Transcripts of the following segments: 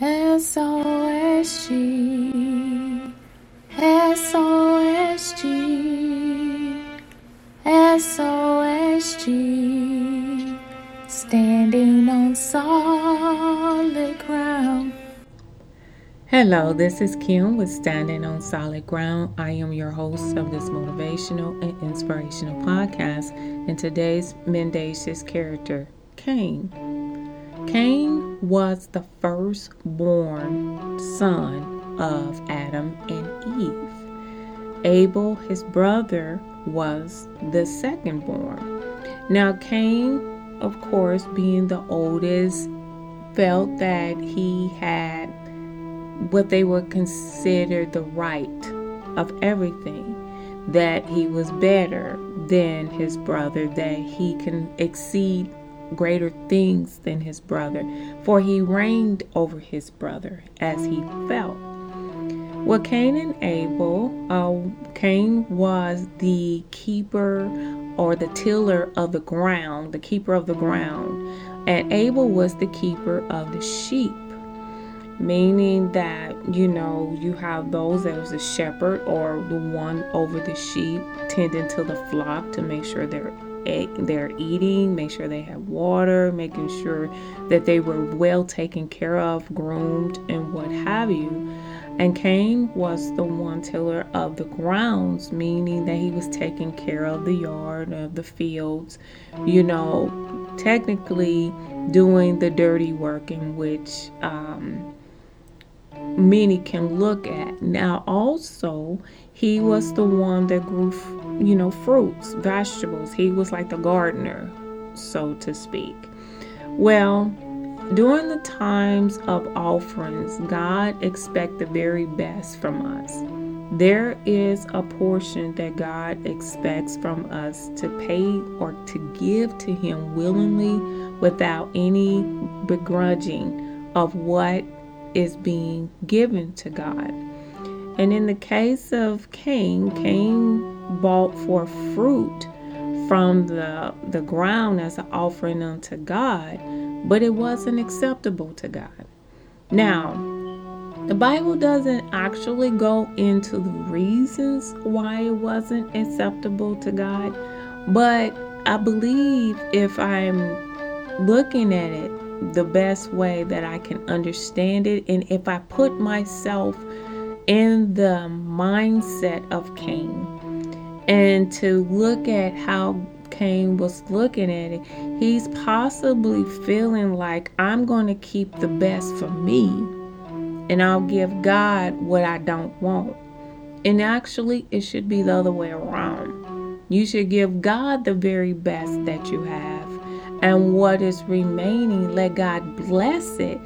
SOSG, SOSG, SOSG, standing on solid ground. Hello, this is Kim with Standing on Solid Ground. I am your host of this motivational and inspirational podcast, and today's mendacious character, Cain. Cain was the firstborn son of Adam and Eve. Abel, his brother, was the secondborn. Now, Cain, of course, being the oldest, felt that he had what they would consider the right of everything, that he was better than his brother, that he can exceed greater things than his brother, for he reigned over his brother as he felt. Well, Cain and Abel, uh, Cain was the keeper or the tiller of the ground, the keeper of the ground, and Abel was the keeper of the sheep. Meaning that, you know, you have those that was a shepherd or the one over the sheep tending to the flock to make sure they're they're eating, make sure they have water, making sure that they were well taken care of, groomed, and what have you. And Cain was the one tiller of the grounds, meaning that he was taking care of the yard, of the fields, you know, technically doing the dirty work in which um, many can look at. Now, also, he was the one that grew, you know, fruits, vegetables. He was like the gardener, so to speak. Well, during the times of offerings, God expects the very best from us. There is a portion that God expects from us to pay or to give to Him willingly without any begrudging of what is being given to God. And in the case of Cain, Cain bought for fruit from the, the ground as an offering unto God, but it wasn't acceptable to God. Now, the Bible doesn't actually go into the reasons why it wasn't acceptable to God, but I believe if I'm looking at it the best way that I can understand it. And if I put myself in the mindset of Cain and to look at how Cain was looking at it, he's possibly feeling like I'm going to keep the best for me and I'll give God what I don't want. And actually, it should be the other way around. You should give God the very best that you have and what is remaining, let God bless it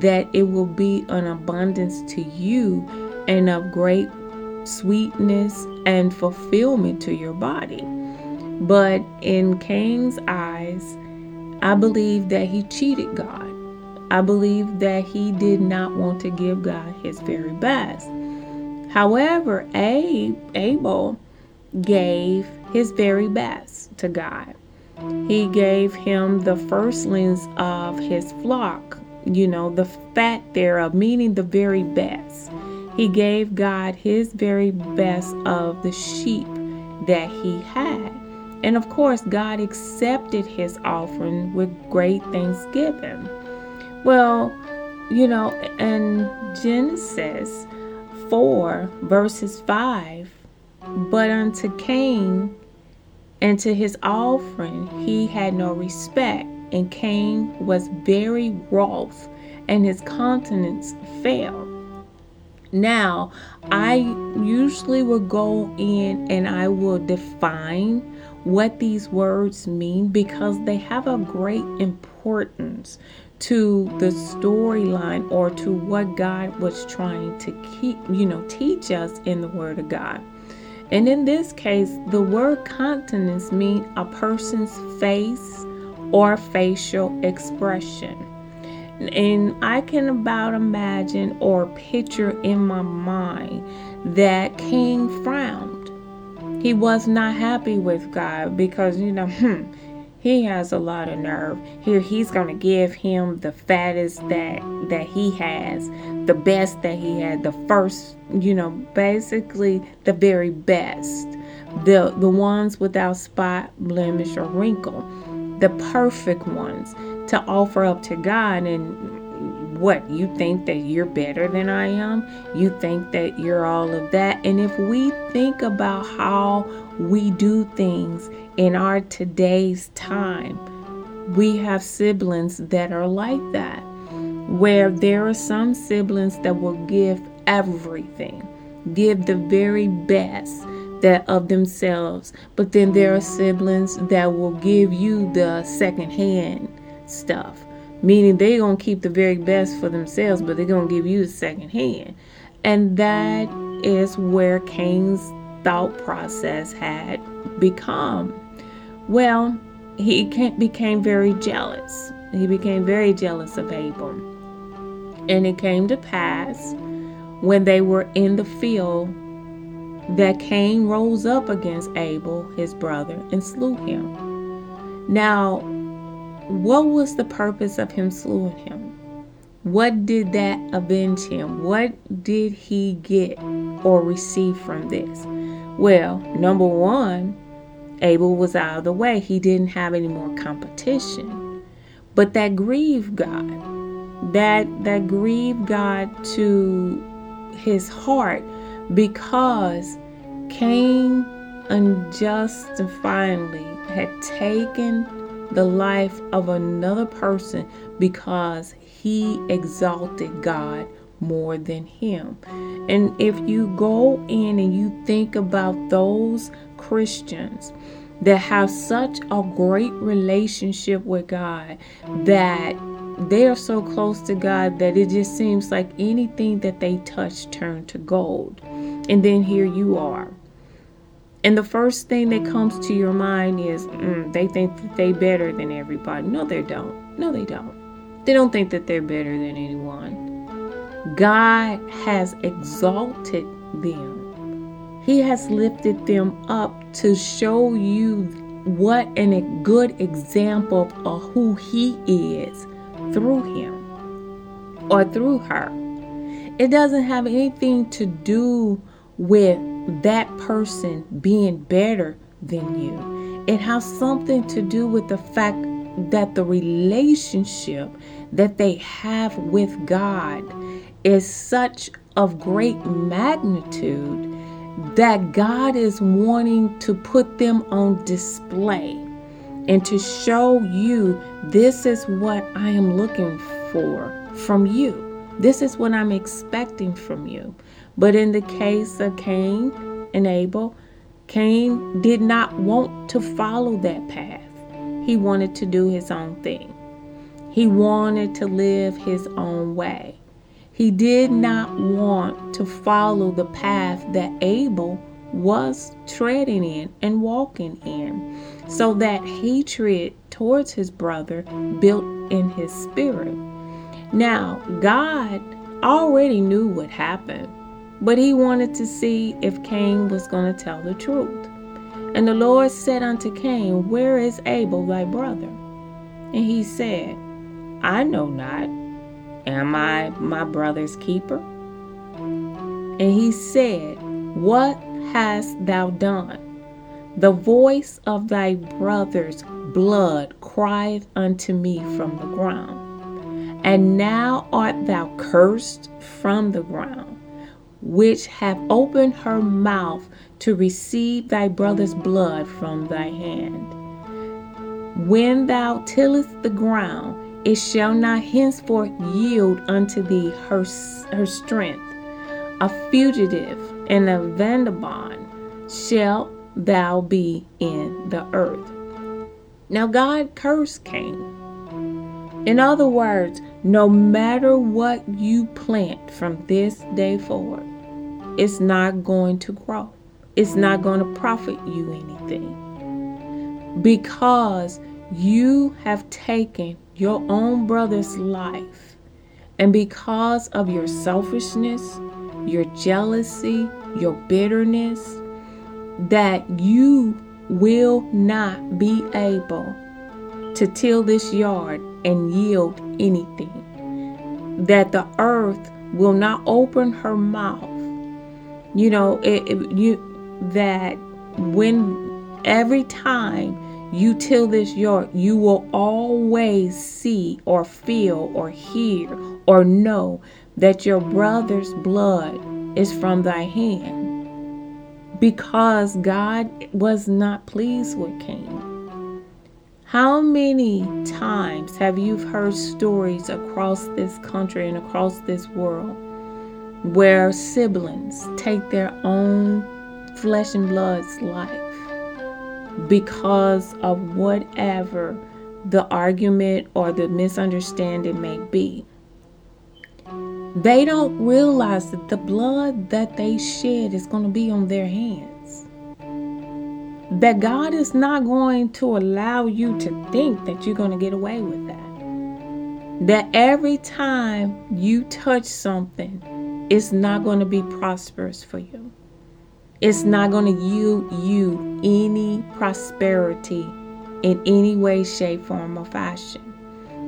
that it will be an abundance to you and of great sweetness and fulfillment to your body. But in Cain's eyes, I believe that he cheated God. I believe that he did not want to give God his very best. However, Abe, Abel gave his very best to God. He gave him the firstlings of his flock, you know, the fat thereof, meaning the very best. He gave God his very best of the sheep that he had. And of course, God accepted his offering with great thanksgiving. Well, you know, in Genesis 4, verses 5, but unto Cain and to his offering he had no respect, and Cain was very wroth, and his countenance fell. Now, I usually will go in and I will define what these words mean because they have a great importance to the storyline or to what God was trying to keep, you know, teach us in the Word of God. And in this case, the word countenance means a person's face or facial expression. And I can about imagine or picture in my mind that Cain frowned. He was not happy with God because, you know, hmm, he has a lot of nerve. Here he's to give him the fattest that that he has, the best that he had, the first, you know, basically the very best. The the ones without spot, blemish or wrinkle. The perfect ones to offer up to God and what? You think that you're better than I am, you think that you're all of that. And if we think about how we do things in our today's time, we have siblings that are like that, where there are some siblings that will give everything, give the very best that of themselves, but then there are siblings that will give you the secondhand stuff meaning they're going to keep the very best for themselves, but they're going to give you the second hand. And that is where Cain's thought process had become. Well, he became very jealous. He became very jealous of Abel. And it came to pass when they were in the field that Cain rose up against Abel, his brother, and slew him. Now, what was the purpose of him slewing him? What did that avenge him? What did he get or receive from this? Well, number one, Abel was out of the way. He didn't have any more competition. But that grieved God. That that grieved God to his heart because Cain unjustifiably had taken the life of another person because he exalted God more than him. And if you go in and you think about those Christians that have such a great relationship with God that they are so close to God that it just seems like anything that they touch turned to gold. And then here you are and the first thing that comes to your mind is mm, they think that they better than everybody. No, they don't. No, they don't. They don't think that they're better than anyone. God has exalted them. He has lifted them up to show you what a good example of who He is through Him or through her. It doesn't have anything to do with that person being better than you. It has something to do with the fact that the relationship that they have with God is such of great magnitude that God is wanting to put them on display and to show you this is what I am looking for from you. This is what I'm expecting from you. But in the case of Cain and Abel, Cain did not want to follow that path. He wanted to do his own thing. He wanted to live his own way. He did not want to follow the path that Abel was treading in and walking in. So that hatred towards his brother built in his spirit. Now, God already knew what happened but he wanted to see if Cain was going to tell the truth. And the Lord said unto Cain, Where is Abel thy brother? And he said, I know not. Am I my brother's keeper? And he said, What hast thou done? The voice of thy brother's blood crieth unto me from the ground. And now art thou cursed from the ground which have opened her mouth to receive thy brother's blood from thy hand. When thou tillest the ground, it shall not henceforth yield unto thee her, her strength. A fugitive and a vagabond shalt thou be in the earth. Now God cursed Cain. In other words, no matter what you plant from this day forward, it's not going to grow. It's not going to profit you anything. Because you have taken your own brother's life, and because of your selfishness, your jealousy, your bitterness, that you will not be able to till this yard and yield anything. That the earth will not open her mouth. You know, it, it, you that when every time you till this yard, you will always see or feel or hear or know that your brother's blood is from thy hand because God was not pleased with Cain. How many times have you heard stories across this country and across this world where siblings take their own flesh and blood's life because of whatever the argument or the misunderstanding may be? They don't realize that the blood that they shed is going to be on their hands. That God is not going to allow you to think that you're going to get away with that. That every time you touch something, it's not going to be prosperous for you. It's not going to yield you any prosperity in any way, shape, form, or fashion.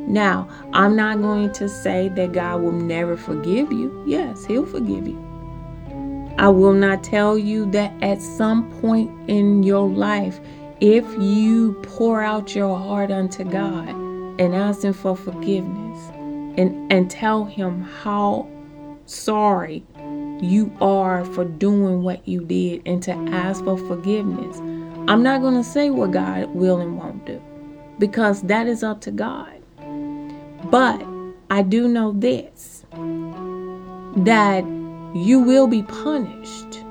Now, I'm not going to say that God will never forgive you. Yes, He'll forgive you. I will not tell you that at some point in your life, if you pour out your heart unto God and ask Him for forgiveness and, and tell Him how sorry you are for doing what you did and to ask for forgiveness, I'm not going to say what God will and won't do because that is up to God. But I do know this that you will be punished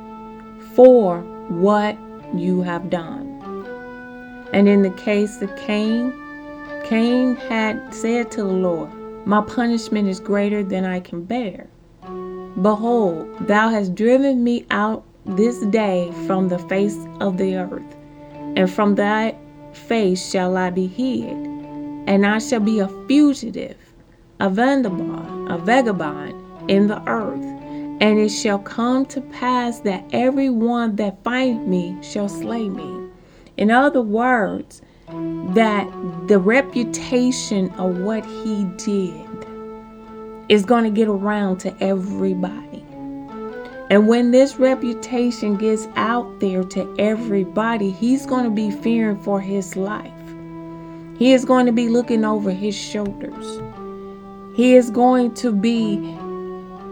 for what you have done. And in the case of Cain, Cain had said to the Lord, My punishment is greater than I can bear. Behold, thou hast driven me out this day from the face of the earth, and from thy face shall I be hid and I shall be a fugitive, a vagabond, a vagabond in the earth. And it shall come to pass that every one that find me shall slay me. In other words, that the reputation of what he did is going to get around to everybody. And when this reputation gets out there to everybody, he's going to be fearing for his life. He is going to be looking over his shoulders. He is going to be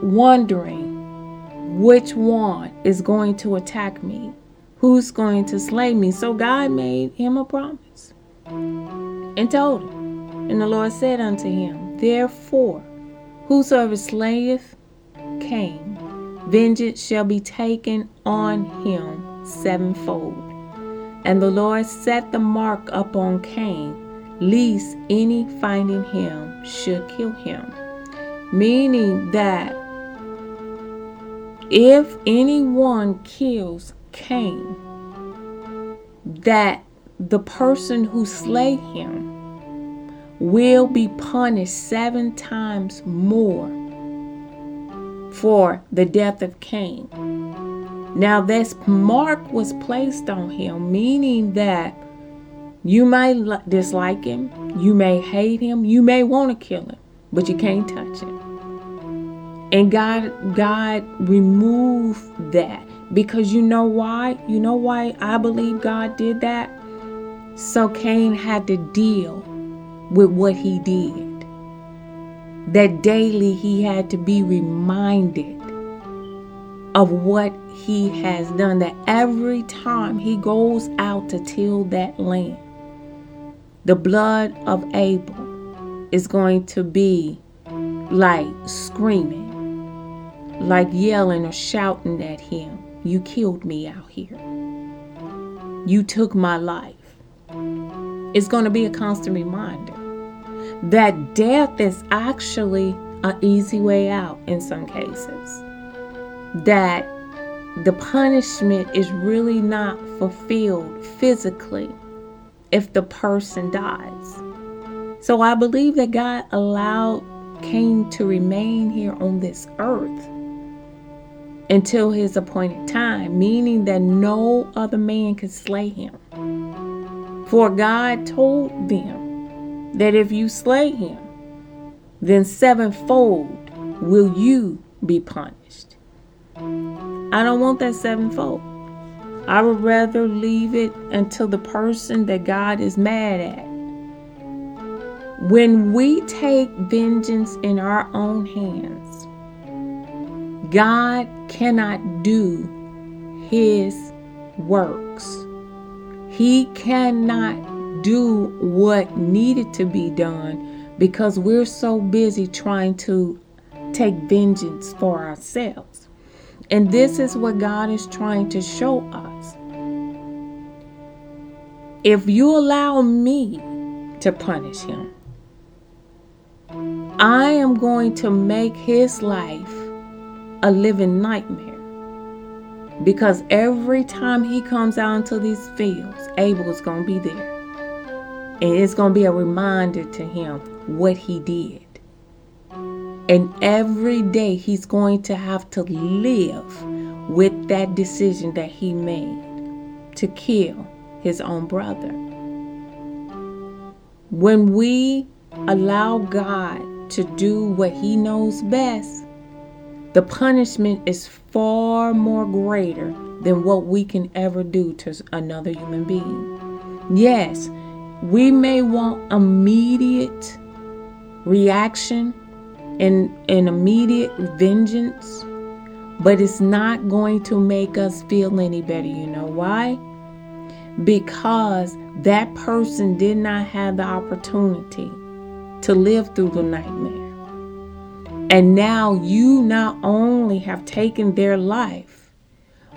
wondering which one is going to attack me, who's going to slay me. So God made him a promise and told him. And the Lord said unto him, Therefore, whosoever slayeth Cain, vengeance shall be taken on him sevenfold. And the Lord set the mark upon Cain lest any finding him should kill him. Meaning that if anyone kills Cain, that the person who slay him will be punished seven times more for the death of Cain. Now, this mark was placed on him, meaning that you may dislike him, you may hate him, you may want to kill him, but you can't touch him. And God God removed that because you know why? You know why I believe God did that? So Cain had to deal with what he did. That daily he had to be reminded of what he has done. That every time he goes out to till that land, the blood of Abel is going to be like screaming, like yelling or shouting at him. You killed me out here. You took my life. It's going to be a constant reminder that death is actually an easy way out in some cases. That the punishment is really not fulfilled physically if the person dies. So I believe that God allowed Cain to remain here on this earth until his appointed time, meaning that no other man could slay him. For God told them that if you slay him, then sevenfold will you be punished. I don't want that sevenfold. I would rather leave it until the person that God is mad at. When we take vengeance in our own hands, God cannot do his works. He cannot do what needed to be done because we're so busy trying to take vengeance for ourselves. And this is what God is trying to show us. If you allow me to punish him, I am going to make his life a living nightmare. Because every time he comes out into these fields, Abel is going to be there. And it's going to be a reminder to him what he did. And every day he's going to have to live with that decision that he made to kill his own brother. When we allow God to do what he knows best, the punishment is far more greater than what we can ever do to another human being. Yes, we may want immediate reaction and, and immediate vengeance, but it's not going to make us feel any better. You know why? Because that person did not have the opportunity to live through the nightmare. And now you not only have taken their life,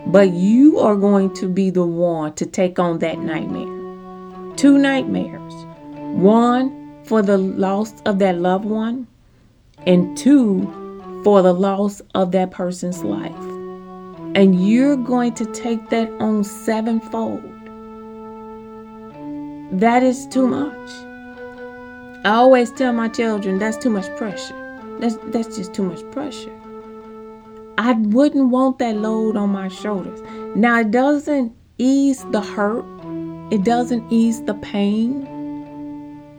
but you are going to be the one to take on that nightmare. Two nightmares one for the loss of that loved one, and two for the loss of that person's life. And you're going to take that on sevenfold. That is too much. I always tell my children that's too much pressure. That's that's just too much pressure. I wouldn't want that load on my shoulders. Now it doesn't ease the hurt. It doesn't ease the pain.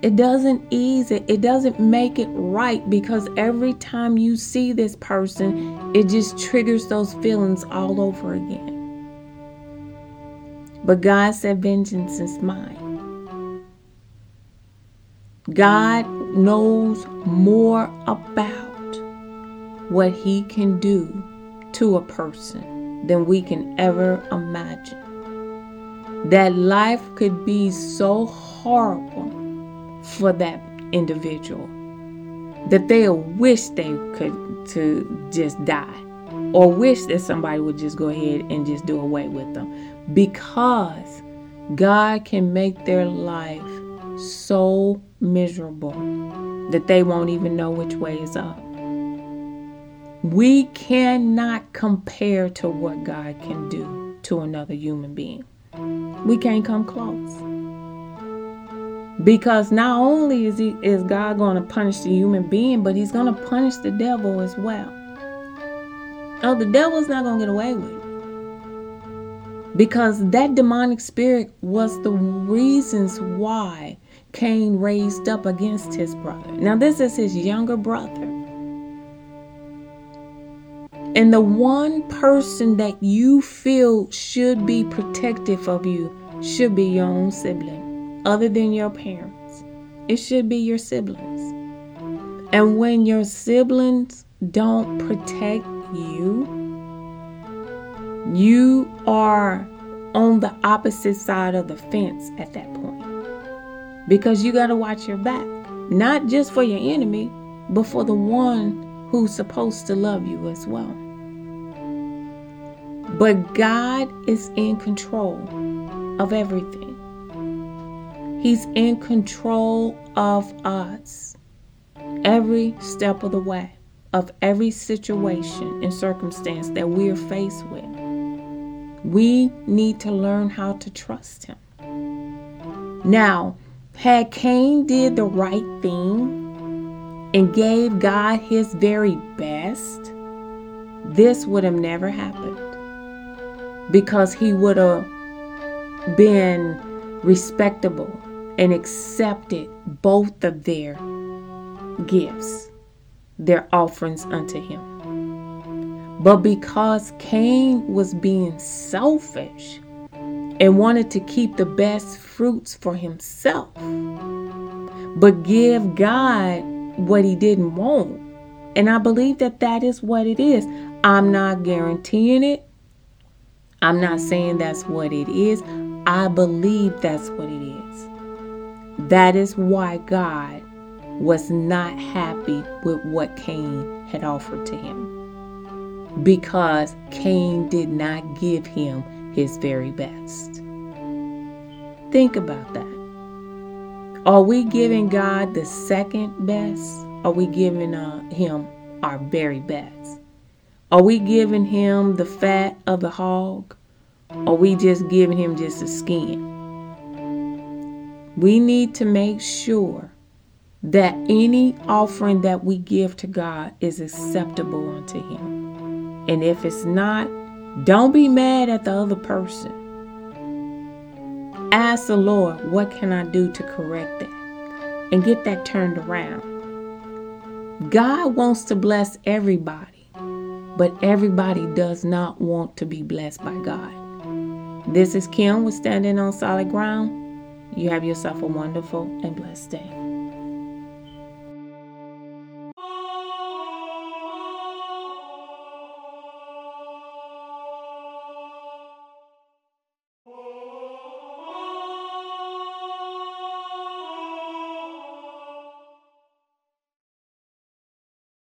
It doesn't ease it. It doesn't make it right because every time you see this person, it just triggers those feelings all over again. But God said, Vengeance is mine. God knows more about what He can do to a person than we can ever imagine. That life could be so horrible for that individual that they'll wish they could to just die or wish that somebody would just go ahead and just do away with them because God can make their life so miserable that they won't even know which way is up. We cannot compare to what God can do to another human being. We can't come close. Because not only is he is God going to punish the human being, but he's going to punish the devil as well. Oh, the devil's not going to get away with it. Because that demonic spirit was the reasons why Cain raised up against his brother. Now, this is his younger brother. And the one person that you feel should be protective of you should be your own sibling, other than your parents. It should be your siblings. And when your siblings don't protect you, you are on the opposite side of the fence at that point because you got to watch your back, not just for your enemy, but for the one who's supposed to love you as well. But God is in control of everything. He's in control of us every step of the way, of every situation and circumstance that we are faced with. We need to learn how to trust Him. Now, had Cain did the right thing and gave God his very best, this would have never happened. Because he would have been respectable and accepted both of their gifts, their offerings unto him. But because Cain was being selfish and wanted to keep the best fruits for himself, but give God what he didn't want. And I believe that that is what it is. I'm not guaranteeing it. I'm not saying that's what it is. I believe that's what it is. That is why God was not happy with what Cain had offered to him. Because Cain did not give him his very best. Think about that. Are we giving God the second best? Are we giving uh, Him our very best? Are we giving Him the fat of the hog? Or we just giving Him just the skin? We need to make sure that any offering that we give to God is acceptable unto Him. And if it's not, don't be mad at the other person. Ask the Lord, what can I do to correct that and get that turned around? God wants to bless everybody, but everybody does not want to be blessed by God. This is Kim with Standing on Solid Ground. You have yourself a wonderful and blessed day.